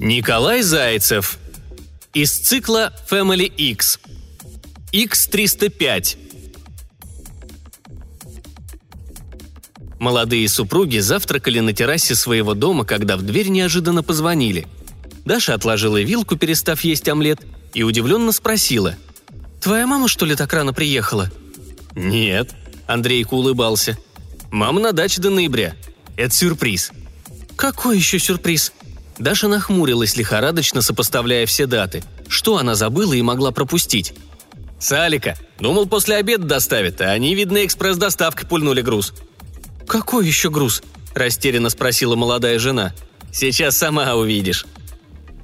Николай Зайцев. Из цикла Family X. X305. Молодые супруги завтракали на террасе своего дома, когда в дверь неожиданно позвонили. Даша отложила вилку, перестав есть омлет, и удивленно спросила. «Твоя мама, что ли, так рано приехала?» «Нет», — Андрейка улыбался. «Мама на даче до ноября. Это сюрприз». «Какой еще сюрприз?» Даша нахмурилась лихорадочно, сопоставляя все даты. Что она забыла и могла пропустить? «Салика. Думал, после обеда доставят, а они, видно, экспресс-доставкой пульнули груз». «Какой еще груз?» – растерянно спросила молодая жена. «Сейчас сама увидишь».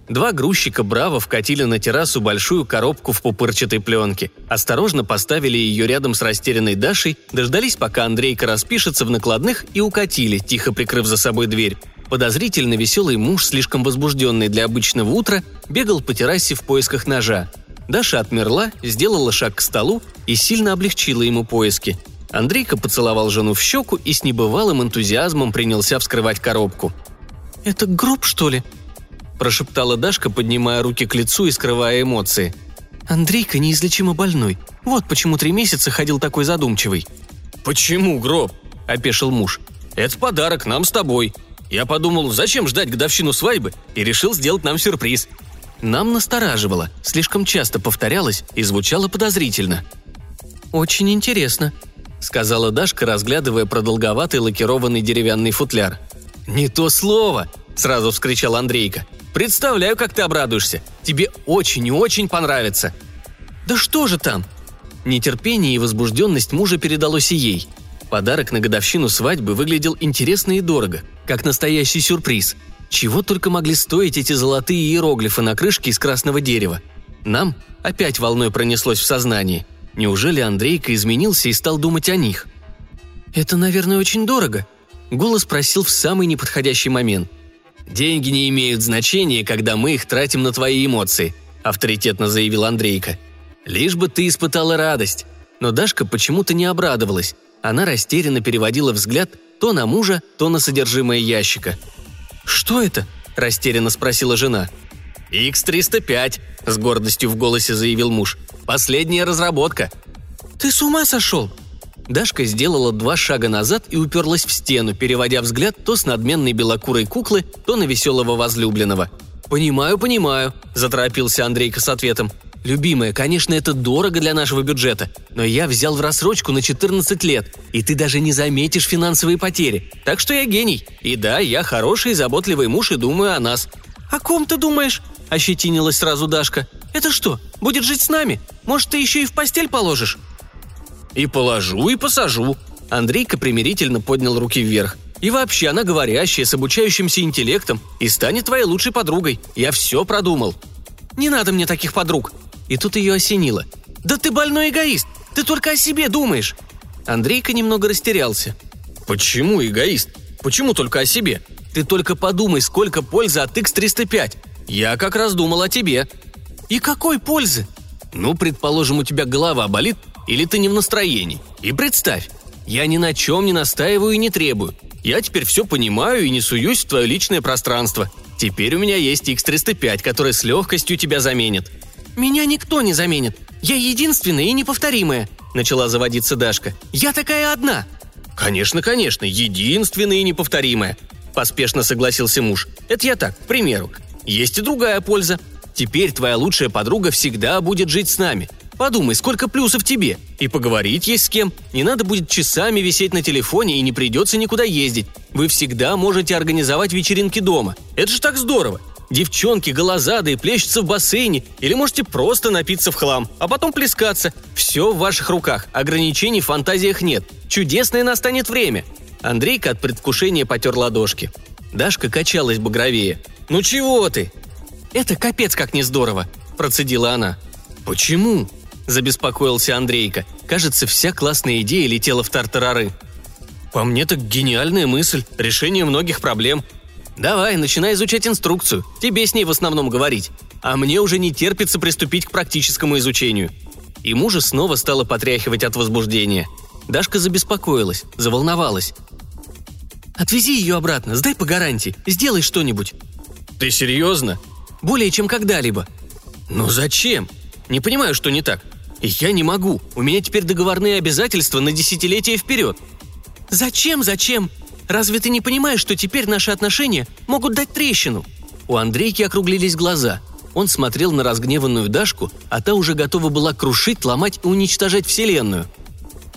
Два грузчика браво вкатили на террасу большую коробку в пупырчатой пленке, осторожно поставили ее рядом с растерянной Дашей, дождались, пока Андрейка распишется в накладных и укатили, тихо прикрыв за собой дверь. Подозрительно веселый муж, слишком возбужденный для обычного утра, бегал по террасе в поисках ножа. Даша отмерла, сделала шаг к столу и сильно облегчила ему поиски. Андрейка поцеловал жену в щеку и с небывалым энтузиазмом принялся вскрывать коробку. «Это гроб, что ли?» – прошептала Дашка, поднимая руки к лицу и скрывая эмоции. «Андрейка неизлечимо больной. Вот почему три месяца ходил такой задумчивый». «Почему гроб?» – опешил муж. «Это подарок нам с тобой. Я подумал, зачем ждать годовщину свадьбы, и решил сделать нам сюрприз. Нам настораживало, слишком часто повторялось и звучало подозрительно. «Очень интересно», — сказала Дашка, разглядывая продолговатый лакированный деревянный футляр. «Не то слово!» — сразу вскричал Андрейка. «Представляю, как ты обрадуешься. Тебе очень и очень понравится». «Да что же там?» Нетерпение и возбужденность мужа передалось и ей. Подарок на годовщину свадьбы выглядел интересно и дорого, как настоящий сюрприз. Чего только могли стоить эти золотые иероглифы на крышке из красного дерева. Нам опять волной пронеслось в сознании. Неужели Андрейка изменился и стал думать о них? «Это, наверное, очень дорого», — голос просил в самый неподходящий момент. «Деньги не имеют значения, когда мы их тратим на твои эмоции», — авторитетно заявил Андрейка. «Лишь бы ты испытала радость». Но Дашка почему-то не обрадовалась. Она растерянно переводила взгляд то на мужа, то на содержимое ящика. «Что это?» – растерянно спросила жена. «X305», – с гордостью в голосе заявил муж. «Последняя разработка». «Ты с ума сошел?» Дашка сделала два шага назад и уперлась в стену, переводя взгляд то с надменной белокурой куклы, то на веселого возлюбленного. «Понимаю, понимаю», – заторопился Андрейка с ответом. «Любимая, конечно, это дорого для нашего бюджета, но я взял в рассрочку на 14 лет, и ты даже не заметишь финансовые потери. Так что я гений. И да, я хороший и заботливый муж и думаю о нас». «О ком ты думаешь?» – ощетинилась сразу Дашка. «Это что, будет жить с нами? Может, ты еще и в постель положишь?» «И положу, и посажу». Андрейка примирительно поднял руки вверх. «И вообще, она говорящая, с обучающимся интеллектом, и станет твоей лучшей подругой. Я все продумал». «Не надо мне таких подруг», и тут ее осенило. «Да ты больной эгоист! Ты только о себе думаешь!» Андрейка немного растерялся. «Почему эгоист? Почему только о себе? Ты только подумай, сколько пользы от X305. Я как раз думал о тебе». «И какой пользы?» «Ну, предположим, у тебя голова болит, или ты не в настроении. И представь, я ни на чем не настаиваю и не требую. Я теперь все понимаю и не суюсь в твое личное пространство. Теперь у меня есть X305, который с легкостью тебя заменит. «Меня никто не заменит. Я единственная и неповторимая», — начала заводиться Дашка. «Я такая одна». «Конечно, конечно, единственная и неповторимая», — поспешно согласился муж. «Это я так, к примеру. Есть и другая польза. Теперь твоя лучшая подруга всегда будет жить с нами. Подумай, сколько плюсов тебе. И поговорить есть с кем. Не надо будет часами висеть на телефоне и не придется никуда ездить. Вы всегда можете организовать вечеринки дома. Это же так здорово. Девчонки голозадые плещутся в бассейне, или можете просто напиться в хлам, а потом плескаться. Все в ваших руках, ограничений в фантазиях нет. Чудесное настанет время. Андрейка от предвкушения потер ладошки. Дашка качалась багровее. «Ну чего ты?» «Это капец как не здорово», – процедила она. «Почему?» – забеспокоился Андрейка. Кажется, вся классная идея летела в тартарары. По мне так гениальная мысль, решение многих проблем. Давай, начинай изучать инструкцию. Тебе с ней в основном говорить. А мне уже не терпится приступить к практическому изучению. И мужа снова стало потряхивать от возбуждения. Дашка забеспокоилась, заволновалась. «Отвези ее обратно, сдай по гарантии, сделай что-нибудь». «Ты серьезно?» «Более чем когда-либо». «Ну зачем? Не понимаю, что не так. Я не могу. У меня теперь договорные обязательства на десятилетия вперед». «Зачем, зачем? Разве ты не понимаешь, что теперь наши отношения могут дать трещину?» У Андрейки округлились глаза. Он смотрел на разгневанную Дашку, а та уже готова была крушить, ломать и уничтожать Вселенную.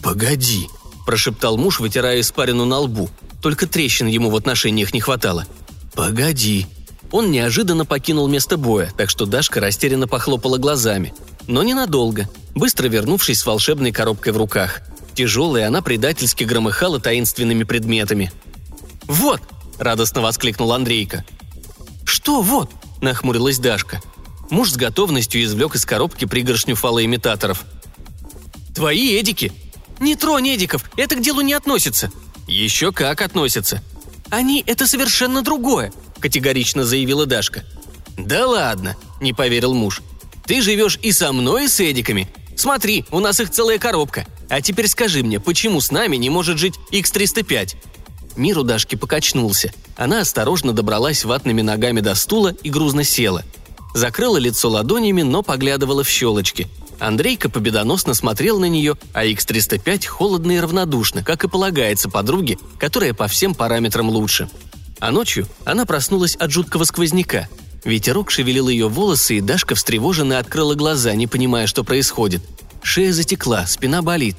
«Погоди», – прошептал муж, вытирая испарину на лбу. Только трещин ему в отношениях не хватало. «Погоди». Он неожиданно покинул место боя, так что Дашка растерянно похлопала глазами. Но ненадолго, быстро вернувшись с волшебной коробкой в руках. Тяжелая она предательски громыхала таинственными предметами. «Вот!» – радостно воскликнул Андрейка. «Что «вот»?» – нахмурилась Дашка. Муж с готовностью извлек из коробки пригоршню фалоимитаторов. «Твои эдики!» «Не тронь эдиков, это к делу не относится!» «Еще как относится!» «Они – это совершенно другое!» – категорично заявила Дашка. «Да ладно!» – не поверил муж. «Ты живешь и со мной, и с эдиками. Смотри, у нас их целая коробка. А теперь скажи мне, почему с нами не может жить X305?» Мир у Дашки покачнулся. Она осторожно добралась ватными ногами до стула и грузно села. Закрыла лицо ладонями, но поглядывала в щелочки. Андрейка победоносно смотрел на нее, а X305 холодно и равнодушно, как и полагается подруге, которая по всем параметрам лучше. А ночью она проснулась от жуткого сквозняка. Ветерок шевелил ее волосы, и Дашка встревоженно открыла глаза, не понимая, что происходит. Шея затекла, спина болит.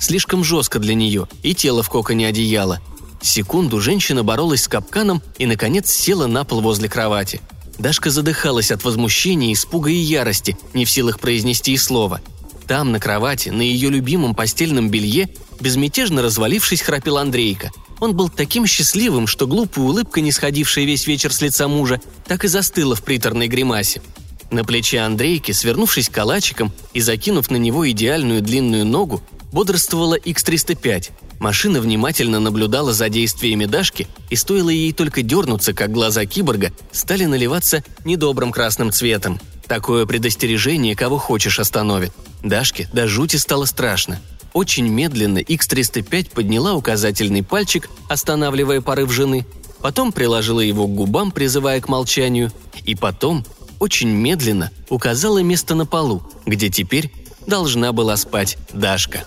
Слишком жестко для нее, и тело в коконе одеяла – Секунду женщина боролась с капканом и, наконец, села на пол возле кровати. Дашка задыхалась от возмущения, испуга и ярости, не в силах произнести и слова. Там, на кровати, на ее любимом постельном белье, безмятежно развалившись, храпел Андрейка. Он был таким счастливым, что глупая улыбка, не сходившая весь вечер с лица мужа, так и застыла в приторной гримасе. На плече Андрейки, свернувшись калачиком и закинув на него идеальную длинную ногу, бодрствовала X-305. Машина внимательно наблюдала за действиями Дашки, и стоило ей только дернуться, как глаза киборга стали наливаться недобрым красным цветом. Такое предостережение кого хочешь остановит. Дашке до жути стало страшно. Очень медленно X-305 подняла указательный пальчик, останавливая порыв жены, потом приложила его к губам, призывая к молчанию, и потом, очень медленно, указала место на полу, где теперь должна была спать Дашка.